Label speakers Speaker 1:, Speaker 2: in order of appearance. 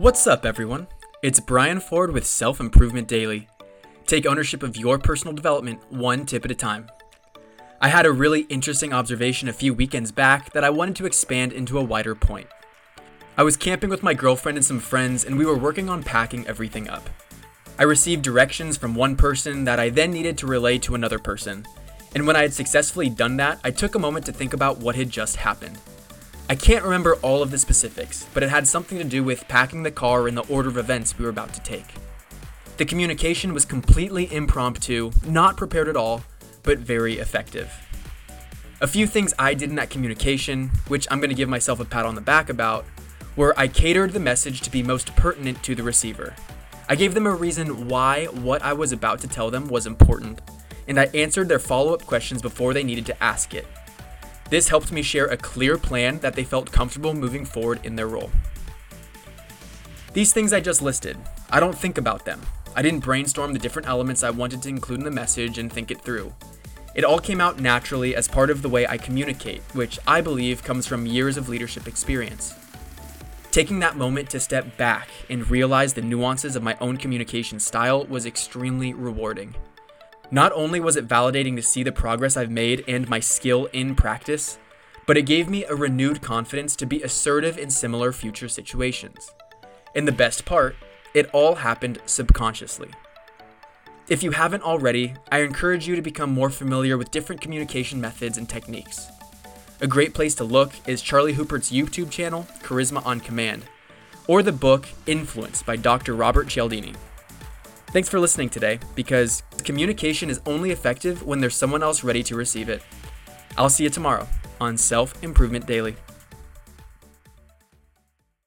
Speaker 1: What's up, everyone? It's Brian Ford with Self Improvement Daily. Take ownership of your personal development one tip at a time. I had a really interesting observation a few weekends back that I wanted to expand into a wider point. I was camping with my girlfriend and some friends, and we were working on packing everything up. I received directions from one person that I then needed to relay to another person. And when I had successfully done that, I took a moment to think about what had just happened. I can't remember all of the specifics, but it had something to do with packing the car in the order of events we were about to take. The communication was completely impromptu, not prepared at all, but very effective. A few things I did in that communication, which I'm going to give myself a pat on the back about, were I catered the message to be most pertinent to the receiver. I gave them a reason why what I was about to tell them was important, and I answered their follow up questions before they needed to ask it. This helped me share a clear plan that they felt comfortable moving forward in their role. These things I just listed, I don't think about them. I didn't brainstorm the different elements I wanted to include in the message and think it through. It all came out naturally as part of the way I communicate, which I believe comes from years of leadership experience. Taking that moment to step back and realize the nuances of my own communication style was extremely rewarding. Not only was it validating to see the progress I've made and my skill in practice, but it gave me a renewed confidence to be assertive in similar future situations. And the best part, it all happened subconsciously. If you haven't already, I encourage you to become more familiar with different communication methods and techniques. A great place to look is Charlie Houpert's YouTube channel, Charisma on Command, or the book Influence by Dr. Robert Cialdini. Thanks for listening today, because communication is only effective when there's someone else ready to receive it. I'll see you tomorrow on Self Improvement Daily.